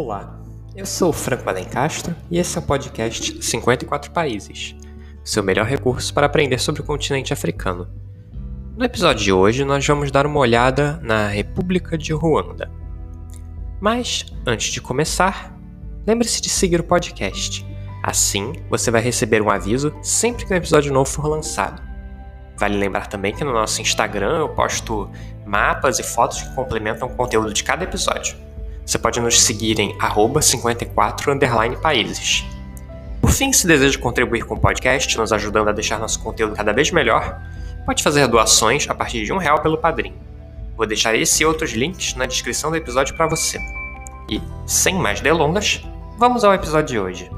Olá, eu sou Franco Alencastro e esse é o podcast 54 Países, seu melhor recurso para aprender sobre o continente africano. No episódio de hoje, nós vamos dar uma olhada na República de Ruanda. Mas, antes de começar, lembre-se de seguir o podcast. Assim, você vai receber um aviso sempre que um episódio novo for lançado. Vale lembrar também que no nosso Instagram eu posto mapas e fotos que complementam o conteúdo de cada episódio. Você pode nos seguir em 54 países. Por fim, se deseja contribuir com o podcast, nos ajudando a deixar nosso conteúdo cada vez melhor, pode fazer doações a partir de um real pelo padrinho. Vou deixar esse e outros links na descrição do episódio para você. E, sem mais delongas, vamos ao episódio de hoje.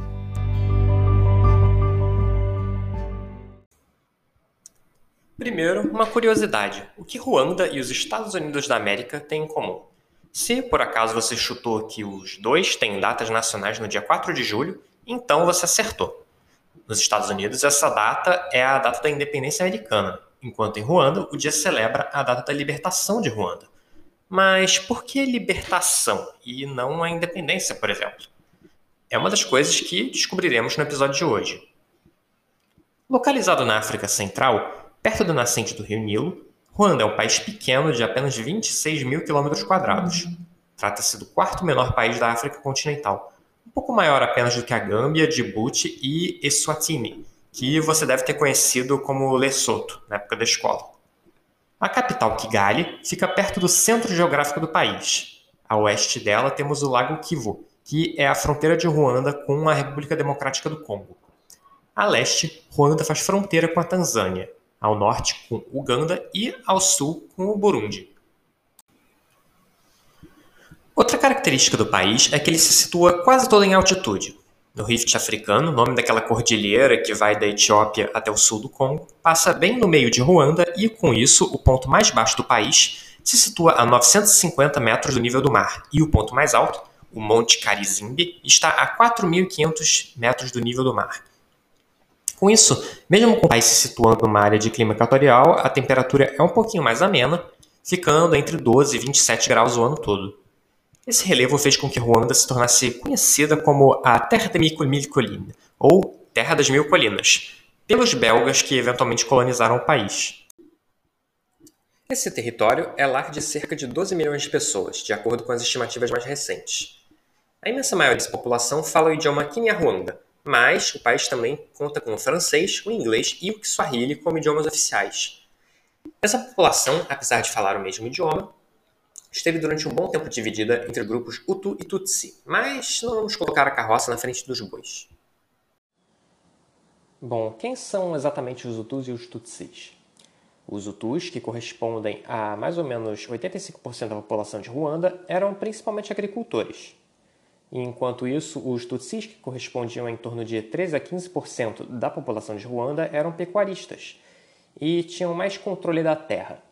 Primeiro, uma curiosidade: o que Ruanda e os Estados Unidos da América têm em comum? Se por acaso você chutou que os dois têm datas nacionais no dia 4 de julho, então você acertou. Nos Estados Unidos, essa data é a data da independência americana, enquanto em Ruanda, o dia celebra a data da libertação de Ruanda. Mas por que libertação e não a independência, por exemplo? É uma das coisas que descobriremos no episódio de hoje. Localizado na África Central, perto do nascente do rio Nilo, Ruanda é um país pequeno de apenas 26 mil quilômetros quadrados. Trata-se do quarto menor país da África continental, um pouco maior apenas do que a Gâmbia, Djibouti e Eswatini, que você deve ter conhecido como Lesoto na época da escola. A capital, Kigali, fica perto do centro geográfico do país. A oeste dela temos o Lago Kivu, que é a fronteira de Ruanda com a República Democrática do Congo. A leste, Ruanda faz fronteira com a Tanzânia, ao norte com Uganda e ao sul com o Burundi. Outra característica do país é que ele se situa quase todo em altitude. No Rift Africano, nome daquela cordilheira que vai da Etiópia até o sul do Congo, passa bem no meio de Ruanda e, com isso, o ponto mais baixo do país se situa a 950 metros do nível do mar, e o ponto mais alto, o Monte Carizimbe, está a 4.500 metros do nível do mar. Com isso, mesmo com o país se situando numa área de clima equatorial, a temperatura é um pouquinho mais amena, ficando entre 12 e 27 graus o ano todo. Esse relevo fez com que Ruanda se tornasse conhecida como a Terra de Mille Collines, ou Terra das Mil Colinas, pelos belgas que eventualmente colonizaram o país. Esse território é lar de cerca de 12 milhões de pessoas, de acordo com as estimativas mais recentes. A imensa maioria dessa população fala o idioma Kinyarwanda, mas o país também conta com o francês, o inglês e o Kiswahili como idiomas oficiais. Essa população, apesar de falar o mesmo idioma, esteve durante um bom tempo dividida entre grupos Hutu e Tutsi, mas não vamos colocar a carroça na frente dos bois. Bom, quem são exatamente os Hutus e os Tutsis? Os Hutus, que correspondem a mais ou menos 85% da população de Ruanda, eram principalmente agricultores. Enquanto isso, os Tutsis, que correspondiam a em torno de 13 a 15% da população de Ruanda, eram pecuaristas e tinham mais controle da terra.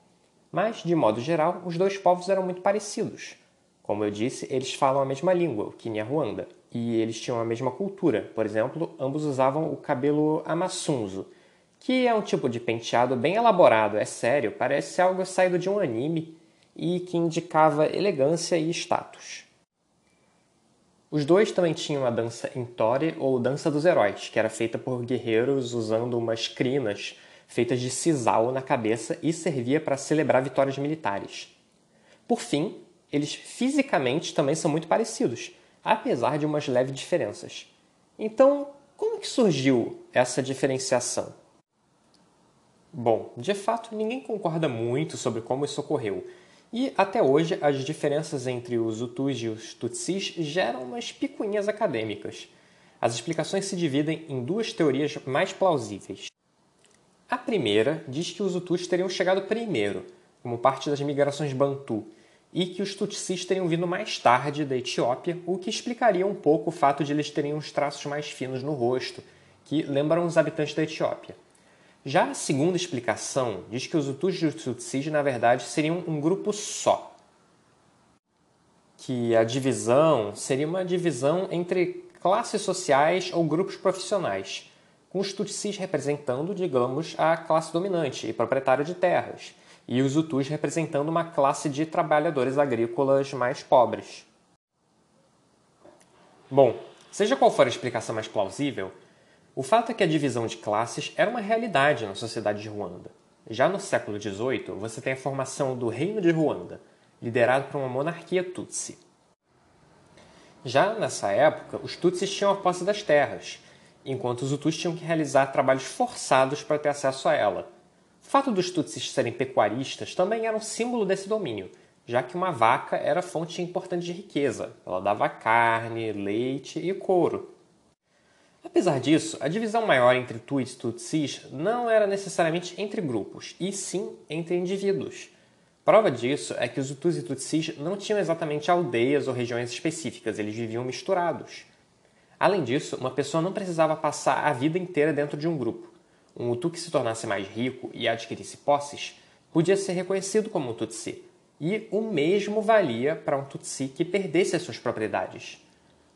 Mas, de modo geral, os dois povos eram muito parecidos. Como eu disse, eles falam a mesma língua, o Kinyarwanda, e eles tinham a mesma cultura. Por exemplo, ambos usavam o cabelo amassunzo, que é um tipo de penteado bem elaborado, é sério, parece algo saído de um anime e que indicava elegância e status. Os dois também tinham a dança Intori ou Dança dos Heróis, que era feita por guerreiros usando umas crinas feitas de sisal na cabeça e servia para celebrar vitórias militares. Por fim, eles fisicamente também são muito parecidos, apesar de umas leves diferenças. Então, como que surgiu essa diferenciação? Bom, de fato, ninguém concorda muito sobre como isso ocorreu, e até hoje, as diferenças entre os Hutus e os Tutsis geram umas picuinhas acadêmicas. As explicações se dividem em duas teorias mais plausíveis. A primeira diz que os Hutus teriam chegado primeiro, como parte das migrações Bantu, e que os Tutsis teriam vindo mais tarde da Etiópia, o que explicaria um pouco o fato de eles terem uns traços mais finos no rosto, que lembram os habitantes da Etiópia. Já a segunda explicação diz que os Hutus Tutsis, na verdade, seriam um grupo só. Que a divisão seria uma divisão entre classes sociais ou grupos profissionais, com os Tutsis representando, digamos, a classe dominante e proprietária de terras, e os Hutus representando uma classe de trabalhadores agrícolas mais pobres. Bom, seja qual for a explicação mais plausível, o fato é que a divisão de classes era uma realidade na sociedade de Ruanda. Já no século XVIII, você tem a formação do Reino de Ruanda, liderado por uma monarquia Tutsi. Já nessa época, os Tutsis tinham a posse das terras, enquanto os Hutus tinham que realizar trabalhos forçados para ter acesso a ela. O fato dos Tutsis serem pecuaristas também era um símbolo desse domínio, já que uma vaca era fonte importante de riqueza. Ela dava carne, leite e couro. Apesar disso, a divisão maior entre Tuts e Tutsis não era necessariamente entre grupos, e sim entre indivíduos. Prova disso é que os Hutus e Tutsis não tinham exatamente aldeias ou regiões específicas, eles viviam misturados. Além disso, uma pessoa não precisava passar a vida inteira dentro de um grupo. Um Hutu que se tornasse mais rico e adquirisse posses podia ser reconhecido como um Tutsi, e o mesmo valia para um Tutsi que perdesse as suas propriedades.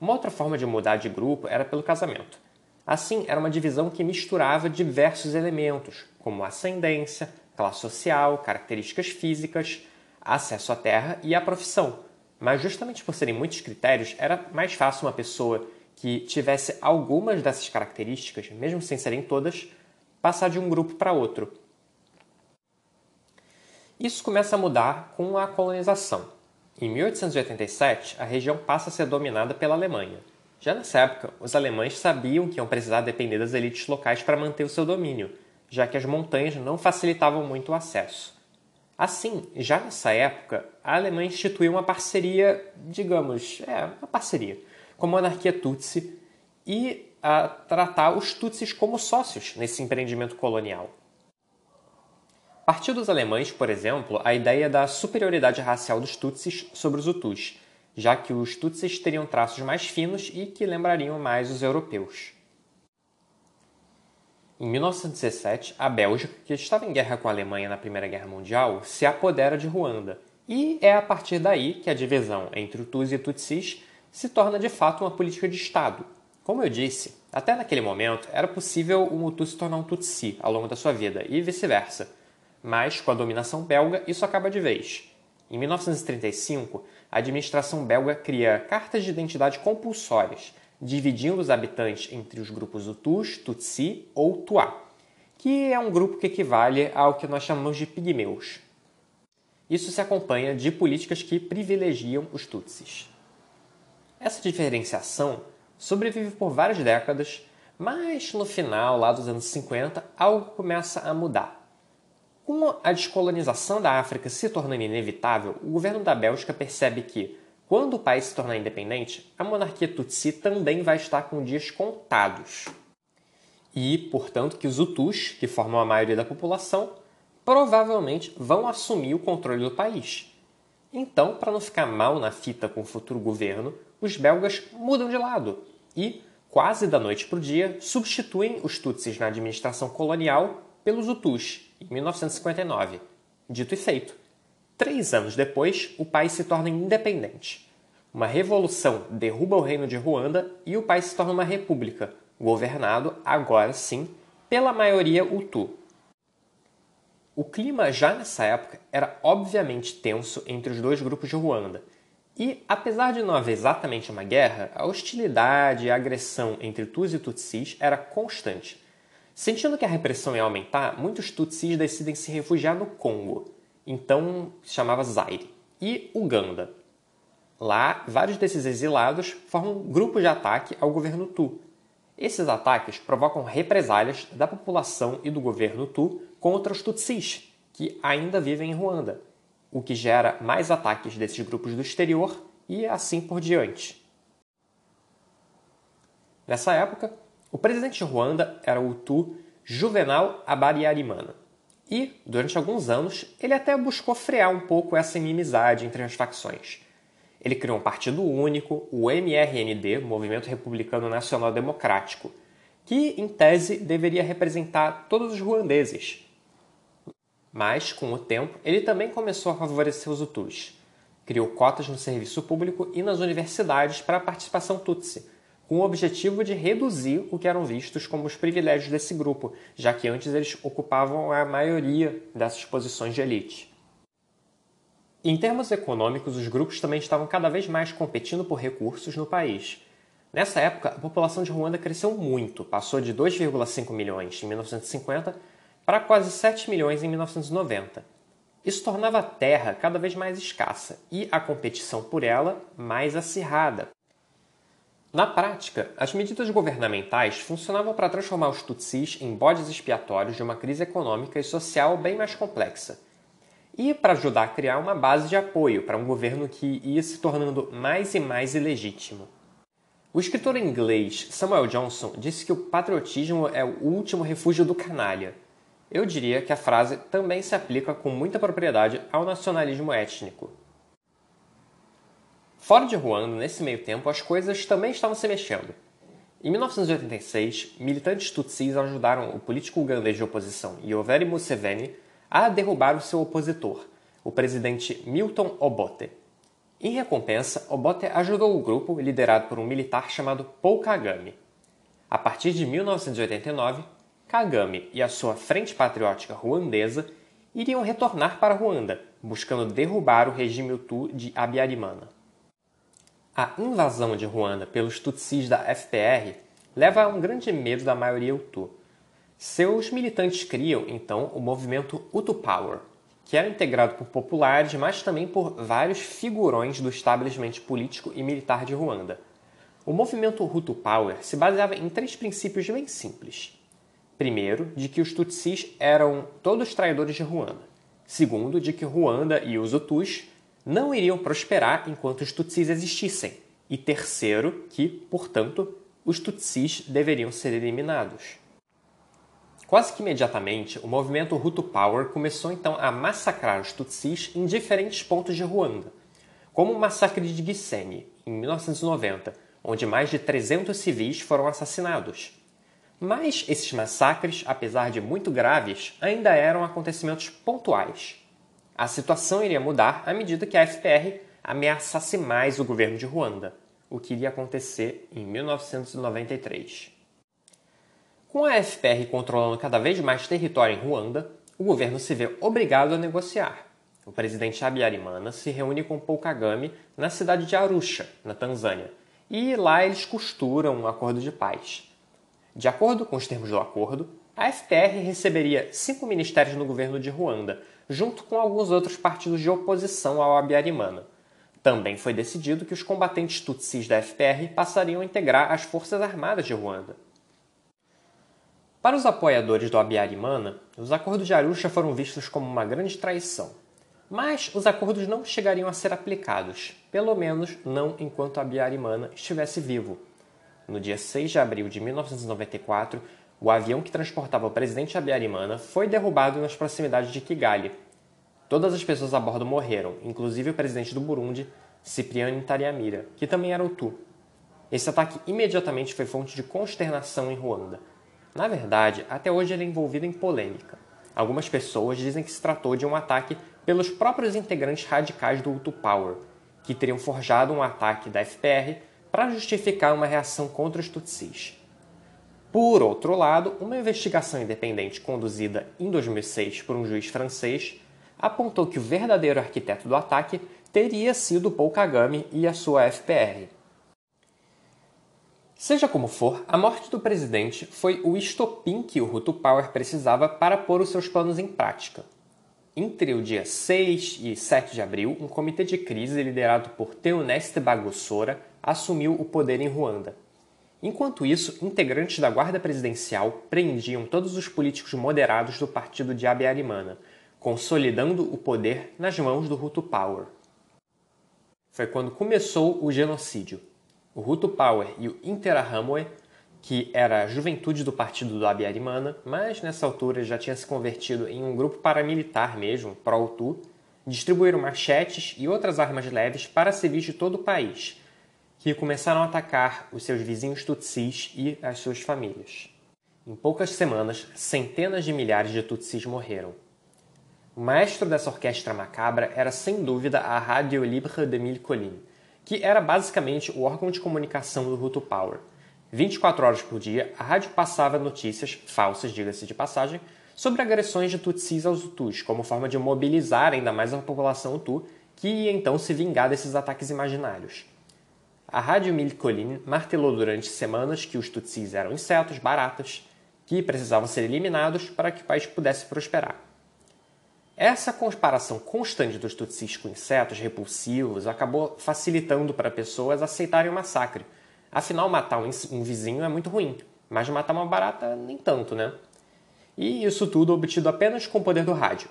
Uma outra forma de mudar de grupo era pelo casamento. Assim, era uma divisão que misturava diversos elementos, como ascendência, classe social, características físicas, acesso à terra e a profissão. Mas justamente por serem muitos critérios, era mais fácil uma pessoa que tivesse algumas dessas características, mesmo sem serem todas, passar de um grupo para outro. Isso começa a mudar com a colonização. Em 1887, a região passa a ser dominada pela Alemanha. Já nessa época, os alemães sabiam que iam precisar depender das elites locais para manter o seu domínio, já que as montanhas não facilitavam muito o acesso. Assim, já nessa época, a Alemanha instituiu uma parceria, digamos, é, uma parceria, com a monarquia Tutsi e a tratar os Tutsis como sócios nesse empreendimento colonial. Partiu dos alemães, por exemplo, a ideia da superioridade racial dos Tutsis sobre os Hutus, já que os Tutsis teriam traços mais finos e que lembrariam mais os europeus. Em 1917, a Bélgica, que estava em guerra com a Alemanha na Primeira Guerra Mundial, se apodera de Ruanda, e é a partir daí que a divisão entre Hutus e Tutsis se torna de fato uma política de Estado. Como eu disse, até naquele momento era possível um Hutu se tornar um Tutsi ao longo da sua vida e vice-versa, mas com a dominação belga isso acaba de vez. Em 1935, a administração belga cria cartas de identidade compulsórias, dividindo os habitantes entre os grupos Hutus, Tutsi ou Tuá, que é um grupo que equivale ao que nós chamamos de pigmeus. Isso se acompanha de políticas que privilegiam os Tutsis. Essa diferenciação sobrevive por várias décadas, mas no final, lá dos anos 50, algo começa a mudar. Com a descolonização da África se tornando inevitável, o governo da Bélgica percebe que, quando o país se tornar independente, a monarquia Tutsi também vai estar com dias contados. E, portanto, que os Hutus, que formam a maioria da população, provavelmente vão assumir o controle do país. Então, para não ficar mal na fita com o futuro governo, os belgas mudam de lado e, quase da noite para o dia, substituem os Tutsis na administração colonial pelos Hutus, em 1959. Dito e feito. Três anos depois, o país se torna independente. Uma revolução derruba o reino de Ruanda e o país se torna uma república, governado, agora sim, pela maioria Hutu. O clima já nessa época era obviamente tenso entre os dois grupos de Ruanda, e, apesar de não haver exatamente uma guerra, a hostilidade e a agressão entre Tuts e Tutsis era constante. Sentindo que a repressão ia aumentar, muitos Tutsis decidem se refugiar no Congo, então se chamava Zaire, e Uganda. Lá, vários desses exilados formam grupos de ataque ao governo Tu. Esses ataques provocam represálias da população e do governo Tu contra os Tutsis, que ainda vivem em Ruanda, o que gera mais ataques desses grupos do exterior e assim por diante. Nessa época, o presidente de Ruanda era o Hutu Juvenal Habyarimana. E, durante alguns anos, ele até buscou frear um pouco essa inimizade entre as facções. Ele criou um partido único, o MRND, Movimento Republicano Nacional Democrático, que, em tese, deveria representar todos os ruandeses, mas, com o tempo, ele também começou a favorecer os Hutus. Criou cotas no serviço público e nas universidades para a participação Tutsi, com o objetivo de reduzir o que eram vistos como os privilégios desse grupo, já que antes eles ocupavam a maioria dessas posições de elite. Em termos econômicos, os grupos também estavam cada vez mais competindo por recursos no país. Nessa época, a população de Ruanda cresceu muito, passou de 2,5 milhões em 1950 para quase 7 milhões em 1990. Isso tornava a terra cada vez mais escassa e a competição por ela mais acirrada. Na prática, as medidas governamentais funcionavam para transformar os Tutsis em bodes expiatórios de uma crise econômica e social bem mais complexa, e para ajudar a criar uma base de apoio para um governo que ia se tornando mais e mais ilegítimo. O escritor inglês Samuel Johnson disse que o patriotismo é o último refúgio do canalha. Eu diria que a frase também se aplica com muita propriedade ao nacionalismo étnico. Fora de Ruanda, nesse meio tempo, as coisas também estavam se mexendo. Em 1986, militantes tutsis ajudaram o político ugandês de oposição Yoweri Museveni a derrubar o seu opositor, o presidente Milton Obote. Em recompensa, Obote ajudou o grupo liderado por um militar chamado Paul Kagame. A partir de 1989, Kagame e a sua Frente Patriótica Ruandesa iriam retornar para Ruanda, buscando derrubar o regime Hutu de Abiyarimana. A invasão de Ruanda pelos Tutsis da FPR leva a um grande medo da maioria Hutu. Seus militantes criam, então, o movimento Hutu Power, que era integrado por populares, mas também por vários figurões do estabelecimento político e militar de Ruanda. O movimento Hutu Power se baseava em três princípios bem simples. Primeiro, de que os Tutsis eram todos traidores de Ruanda. Segundo, de que Ruanda e os Hutus não iriam prosperar enquanto os Tutsis existissem. E terceiro, que, portanto, os Tutsis deveriam ser eliminados. Quase que imediatamente, o movimento Hutu Power começou então a massacrar os Tutsis em diferentes pontos de Ruanda, como o massacre de Gisenyi, em 1990, onde mais de 300 civis foram assassinados. Mas esses massacres, apesar de muito graves, ainda eram acontecimentos pontuais. A situação iria mudar à medida que a FPR ameaçasse mais o governo de Ruanda, o que iria acontecer em 1993. Com a FPR controlando cada vez mais território em Ruanda, o governo se vê obrigado a negociar. O presidente Abiyarimana se reúne com Paul Kagame na cidade de Arusha, na Tanzânia, e lá eles costuram um acordo de paz. De acordo com os termos do acordo, a FPR receberia cinco ministérios no governo de Ruanda, junto com alguns outros partidos de oposição ao Abiyarimana. Também foi decidido que os combatentes tutsis da FPR passariam a integrar as Forças Armadas de Ruanda. Para os apoiadores do Abiyarimana, os acordos de Arusha foram vistos como uma grande traição. Mas os acordos não chegariam a ser aplicados, pelo menos não enquanto Abiyarimana estivesse vivo. No dia 6 de abril de 1994, o avião que transportava o presidente Abiyarimana foi derrubado nas proximidades de Kigali. Todas as pessoas a bordo morreram, inclusive o presidente do Burundi, Cipriano Intariamira, que também era Hutu. Esse ataque imediatamente foi fonte de consternação em Ruanda na verdade, até hoje ele é envolvido em polêmica. Algumas pessoas dizem que se tratou de um ataque pelos próprios integrantes radicais do Hutu Power, que teriam forjado um ataque da FPR para justificar uma reação contra os Tutsis. Por outro lado, uma investigação independente conduzida em 2006 por um juiz francês apontou que o verdadeiro arquiteto do ataque teria sido Paul Kagame e a sua FPR. Seja como for, a morte do presidente foi o estopim que o Hutu Power precisava para pôr os seus planos em prática. Entre o dia 6 e 7 de abril, um comitê de crise liderado por Theoneste Bagosora assumiu o poder em Ruanda. Enquanto isso, integrantes da Guarda Presidencial prendiam todos os políticos moderados do partido de Abiyarimana, consolidando o poder nas mãos do Hutu Power. Foi quando começou o genocídio o Hutu Power e o Interahamwe, que era a juventude do partido do Abiyarimana, mas nessa altura já tinha se convertido em um grupo paramilitar mesmo, pró-Hutu, distribuíram machetes e outras armas leves para civis de todo o país, que começaram a atacar os seus vizinhos Tutsis e as suas famílias. Em poucas semanas, centenas de milhares de Tutsis morreram. O maestro dessa orquestra macabra era sem dúvida a Radio Libre de Mille Collines, que era basicamente o órgão de comunicação do Hutu Power. 24 horas por dia, a rádio passava notícias, falsas, diga-se de passagem, sobre agressões de Tutsis aos Hutus, como forma de mobilizar ainda mais a população Hutu, que ia então se vingar desses ataques imaginários. a Rádio Milcolin martelou durante semanas que os Tutsis eram insetos, baratas, que precisavam ser eliminados para que o país pudesse prosperar. Essa comparação constante dos Tutsis com insetos repulsivos acabou facilitando para pessoas aceitarem o massacre. Afinal, matar um, vizinho é muito ruim, mas matar uma barata nem tanto, né? E isso tudo obtido apenas com o poder do rádio.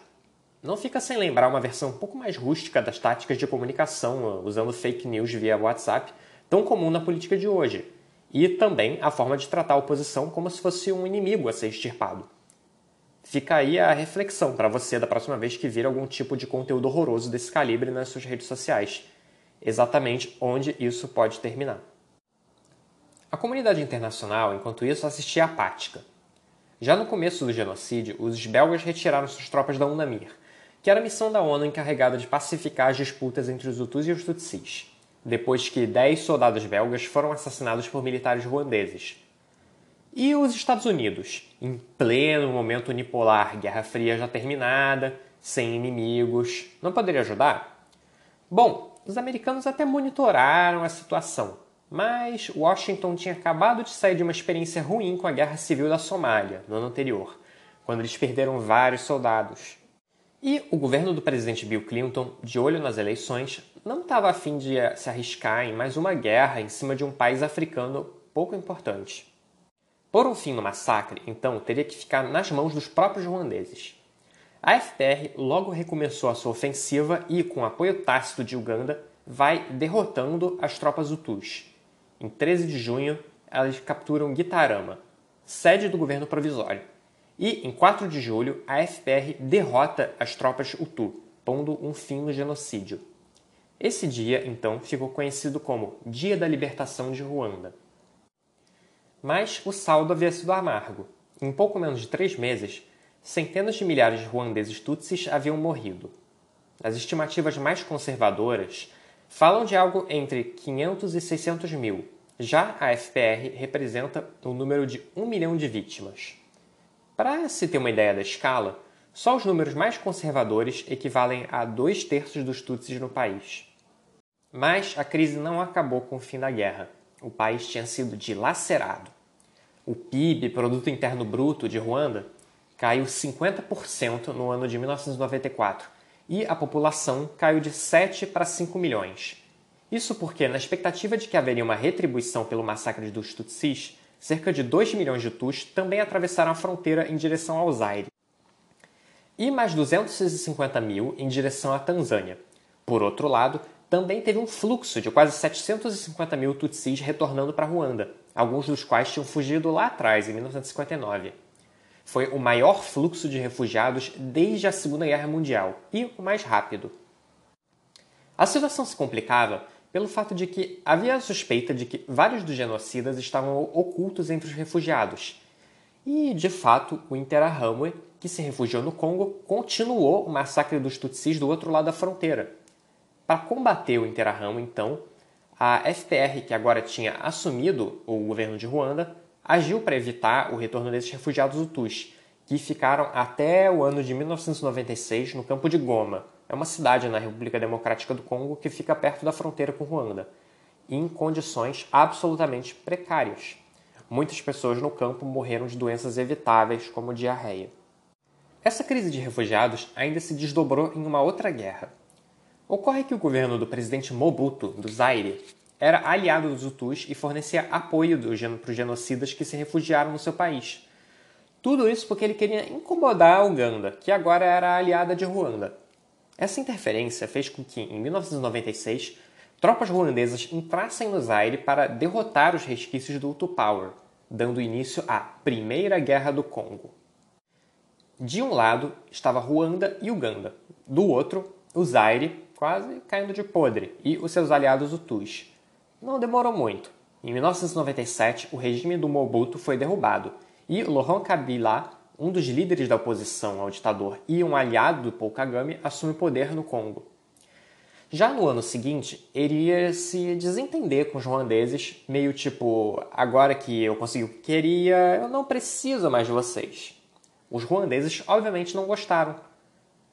Não fica sem lembrar uma versão um pouco mais rústica das táticas de comunicação usando fake news via WhatsApp, tão comum na política de hoje, e também a forma de tratar a oposição como se fosse um inimigo a ser extirpado. Fica aí a reflexão para você da próxima vez que vir algum tipo de conteúdo horroroso desse calibre nas suas redes sociais. Exatamente onde isso pode terminar. A comunidade internacional, enquanto isso, assistia apática. Já no começo do genocídio, os belgas retiraram suas tropas da UNAMIR, que era a missão da ONU encarregada de pacificar as disputas entre os Hutus e os Tutsis, depois que 10 soldados belgas foram assassinados por militares ruandeses. E os Estados Unidos, em pleno momento unipolar, Guerra Fria já terminada, sem inimigos, não poderia ajudar? Bom, os americanos até monitoraram a situação, mas Washington tinha acabado de sair de uma experiência ruim com a Guerra Civil da Somália, no ano anterior, quando eles perderam vários soldados. E o governo do presidente Bill Clinton, de olho nas eleições, não estava afim de se arriscar em mais uma guerra em cima de um país africano pouco importante. Por um fim no massacre, então, teria que ficar nas mãos dos próprios ruandeses. A FPR logo recomeçou a sua ofensiva e, com apoio tácito de Uganda, vai derrotando as tropas Hutus. Em 13 de junho, elas capturam Gitarama, sede do governo provisório. E, em 4 de julho, a FPR derrota as tropas Hutu, pondo um fim no genocídio. Esse dia, então, ficou conhecido como Dia da Libertação de Ruanda. Mas o saldo havia sido amargo. Em pouco menos de três meses, centenas de milhares de ruandeses tutsis haviam morrido. As estimativas mais conservadoras falam de algo entre 500 e 600 mil. Já a FPR representa o um número de 1 milhão de vítimas. Para se ter uma ideia da escala, só os números mais conservadores equivalem a dois terços dos Tutsis no país. Mas a crise não acabou com o fim da guerra. O país tinha sido dilacerado. O PIB, Produto Interno Bruto, de Ruanda, caiu 50% no ano de 1994 e a população caiu de 7 para 5 milhões. Isso porque, na expectativa de que haveria uma retribuição pelo massacre dos Tutsis, cerca de 2 milhões de Tus também atravessaram a fronteira em direção ao Zaire e mais 250 mil em direção à Tanzânia. Por outro lado, também teve um fluxo de quase 750 mil Tutsis retornando para Ruanda, alguns dos quais tinham fugido lá atrás, em 1959. Foi o maior fluxo de refugiados desde a Segunda Guerra Mundial e o mais rápido. A situação se complicava pelo fato de que havia a suspeita de que vários dos genocidas estavam ocultos entre os refugiados. E, de fato, o Interahamwe, que se refugiou no Congo, continuou o massacre dos Tutsis do outro lado da fronteira. Para combater o Interahamwe, então, a FPR, que agora tinha assumido o governo de Ruanda, agiu para evitar o retorno desses refugiados Hutus, que ficaram até o ano de 1996 no campo de Goma, é uma cidade na República Democrática do Congo que fica perto da fronteira com Ruanda, em condições absolutamente precárias. Muitas pessoas no campo morreram de doenças evitáveis, como diarreia. Essa crise de refugiados ainda se desdobrou em uma outra guerra. Ocorre que o governo do presidente Mobutu, do Zaire, era aliado dos Hutus e fornecia apoio para os genocidas que se refugiaram no seu país. Tudo isso porque ele queria incomodar a Uganda, que agora era aliada de Ruanda. Essa interferência fez com que, em 1996, tropas ruandesas entrassem no Zaire para derrotar os resquícios do Hutu Power, dando início à Primeira Guerra do Congo. De um lado estava Ruanda e Uganda, do outro, o Zaire, quase caindo de podre, e os seus aliados Hutus. Não demorou muito. Em 1997, o regime do Mobutu foi derrubado e Laurent Kabila um dos líderes da oposição ao ditador e um aliado do Paul Kagame, assume o poder no Congo. Já no ano seguinte, ele iria se desentender com os ruandeses, meio tipo, agora que eu consegui o que queria, eu não preciso mais de vocês. Os ruandeses obviamente não gostaram,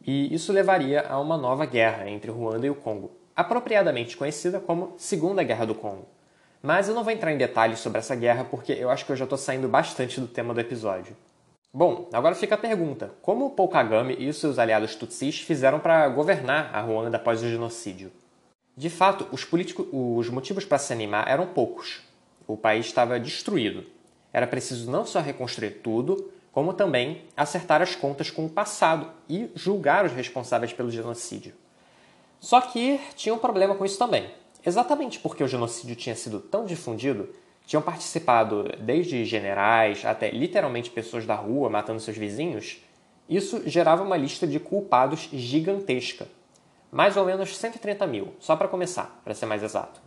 e isso levaria a uma nova guerra entre Ruanda e o Congo, apropriadamente conhecida como Segunda Guerra do Congo, Mas eu não vou entrar em detalhes sobre essa guerra porque eu acho que eu já estou saindo bastante do tema do episódio. Bom, agora fica a pergunta: como Paul Kagame e os seus aliados tutsis fizeram para governar a Ruanda após o genocídio? De fato, os, políticos, os motivos para se animar eram poucos. O país estava destruído. Era preciso não só reconstruir tudo, como também acertar as contas com o passado e julgar os responsáveis pelo genocídio. Só que tinha um problema com isso também. Exatamente porque o genocídio tinha sido tão difundido, tinham participado desde generais até literalmente pessoas da rua matando seus vizinhos, isso gerava uma lista de culpados gigantesca. Mais ou menos 130 mil, só para começar, para ser mais exato.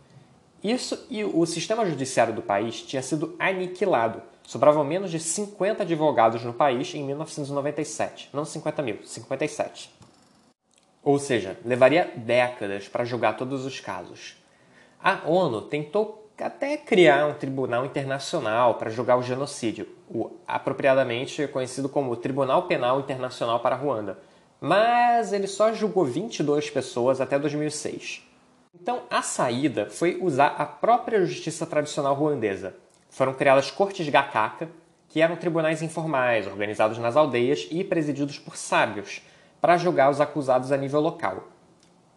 Isso e o sistema judiciário do país tinha sido aniquilado. Sobravam menos de 50 advogados no país em 1997. Não 50 mil, 57. Ou seja, levaria décadas para julgar todos os casos. A ONU tentou até criar um tribunal internacional para julgar o genocídio, o apropriadamente conhecido como Tribunal Penal Internacional para Ruanda, mas ele só julgou 22 pessoas até 2006. Então, a saída foi usar a própria justiça tradicional ruandesa. Foram criadas cortes gakaka, que eram tribunais informais, organizados nas aldeias e presididos por sábios, para julgar os acusados a nível local.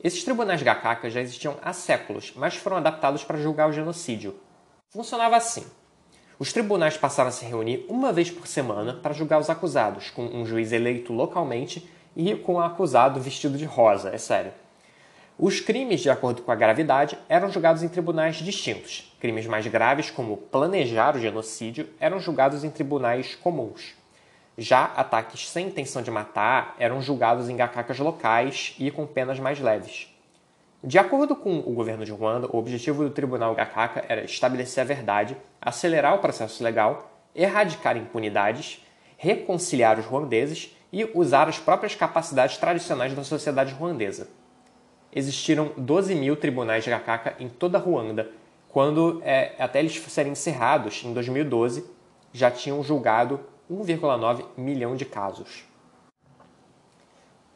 Esses tribunais gakaka já existiam há séculos, mas foram adaptados para julgar o genocídio. Funcionava assim. Os tribunais passaram a se reunir uma vez por semana para julgar os acusados, com um juiz eleito localmente e com o acusado vestido de rosa, é sério. Os crimes, de acordo com a gravidade, eram julgados em tribunais distintos. Crimes mais graves, como planejar o genocídio, eram julgados em tribunais comuns. Já ataques sem intenção de matar eram julgados em gakacas locais e com penas mais leves. De acordo com o governo de Ruanda, o objetivo do tribunal gakaka era estabelecer a verdade, acelerar o processo legal, erradicar impunidades, reconciliar os ruandeses e usar as próprias capacidades tradicionais da sociedade ruandesa existiram 12 mil tribunais de Gakaka em toda Ruanda, quando é, até eles serem encerrados em 2012 já tinham julgado 1,9 milhão de casos.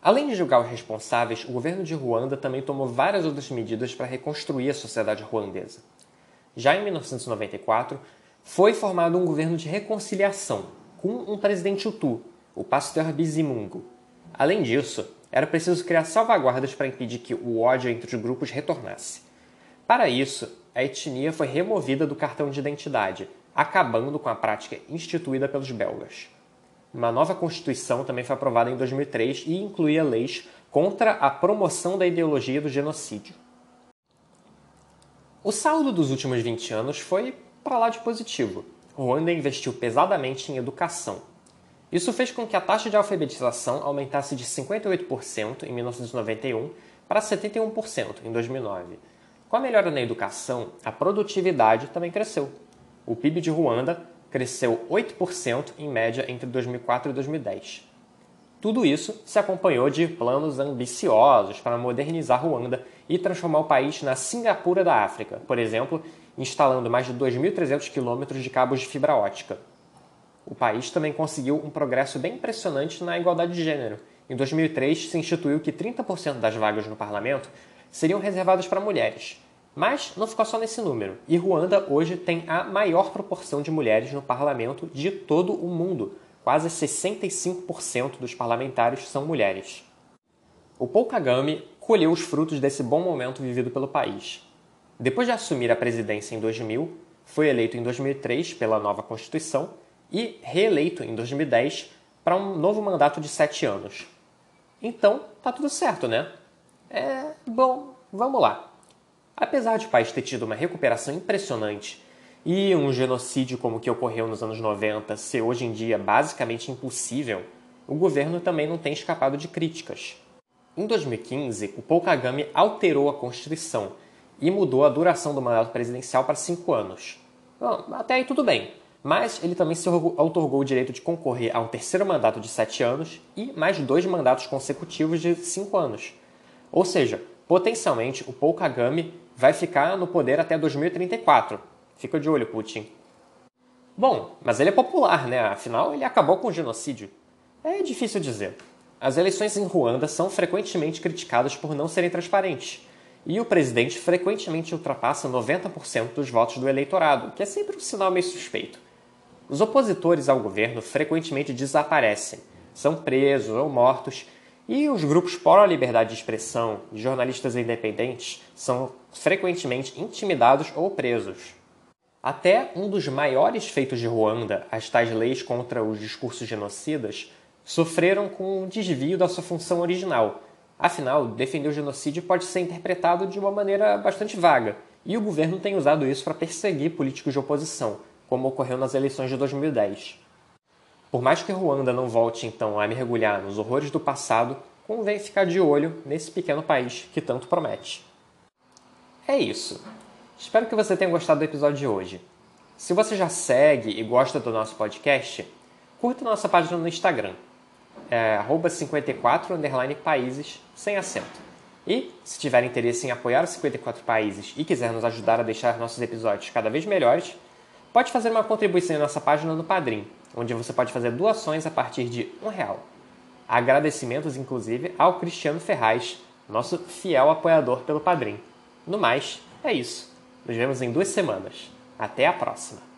Além de julgar os responsáveis, o governo de Ruanda também tomou várias outras medidas para reconstruir a sociedade ruandesa. Já em 1994, foi formado um governo de reconciliação, com um presidente Hutu, o Pastor Bizimungu. Além disso, era preciso criar salvaguardas para impedir que o ódio entre os grupos retornasse. Para isso, a etnia foi removida do cartão de identidade, acabando com a prática instituída pelos belgas. Uma nova Constituição também foi aprovada em 2003 e incluía leis contra a promoção da ideologia do genocídio. O saldo dos últimos 20 anos foi para lá de positivo. Ruanda investiu pesadamente em educação, isso fez com que a taxa de alfabetização aumentasse de 58% em 1991 para 71% em 2009. Com a melhora na educação, a produtividade também cresceu. O PIB de Ruanda cresceu 8% em média entre 2004 e 2010. Tudo isso se acompanhou de planos ambiciosos para modernizar Ruanda e transformar o país na Singapura da África, por exemplo, instalando mais de 2.300 quilômetros de cabos de fibra ótica, o país também conseguiu um progresso bem impressionante na igualdade de gênero. Em 2003, se instituiu que 30% das vagas no parlamento seriam reservadas para mulheres. Mas não ficou só nesse número. E Ruanda hoje tem a maior proporção de mulheres no parlamento de todo o mundo. Quase 65% dos parlamentares são mulheres. O Paul Kagame colheu os frutos desse bom momento vivido pelo país. Depois de assumir a presidência em 2000, foi eleito em 2003 pela nova Constituição e reeleito em 2010 para um novo mandato de sete anos. Então, tá tudo certo, né? É, bom, vamos lá. Apesar de o país ter tido uma recuperação impressionante e um genocídio como o que ocorreu nos anos 90 ser hoje em dia basicamente impossível, o governo também não tem escapado de críticas. Em 2015, o Paul Kagame alterou a Constituição e mudou a duração do mandato presidencial para cinco anos. Bom, até aí tudo bem mas ele também se outorgou o direito de concorrer a um terceiro mandato de sete anos e mais dois mandatos consecutivos de cinco anos. Ou seja, potencialmente o Paul Kagame vai ficar no poder até 2034. Fica de olho, Putin. Bom, mas ele é popular, né? Afinal, ele acabou com o genocídio. É difícil dizer. As eleições em Ruanda são frequentemente criticadas por não serem transparentes. e o presidente frequentemente ultrapassa 90% dos votos do eleitorado, que é sempre um sinal meio suspeito. Os opositores ao governo frequentemente desaparecem, são presos ou mortos, e os grupos pró-liberdade de expressão e jornalistas independentes são frequentemente intimidados ou presos. Até um dos maiores feitos de Ruanda, as tais leis contra os discursos genocidas, sofreram com um desvio da sua função original. Afinal, defender o genocídio pode ser interpretado de uma maneira bastante vaga, e o governo tem usado isso para perseguir políticos de oposição, como ocorreu nas eleições de 2010. Por mais que Ruanda não volte então a mergulhar nos horrores do passado, convém ficar de olho nesse pequeno país que tanto promete. É isso. Espero que você tenha gostado do episódio de hoje. Se você já segue e gosta do nosso podcast, curta nossa página no Instagram, é 54 países sem acento. E, se tiver interesse em apoiar os 54 países e quiser nos ajudar a deixar nossos episódios cada vez melhores, pode fazer uma contribuição em nossa página no Padrim, onde você pode fazer doações a partir de um real. Agradecimentos, inclusive, ao Cristiano Ferraz, nosso fiel apoiador pelo Padrim. No mais, é isso. Nos vemos em duas semanas. Até a próxima!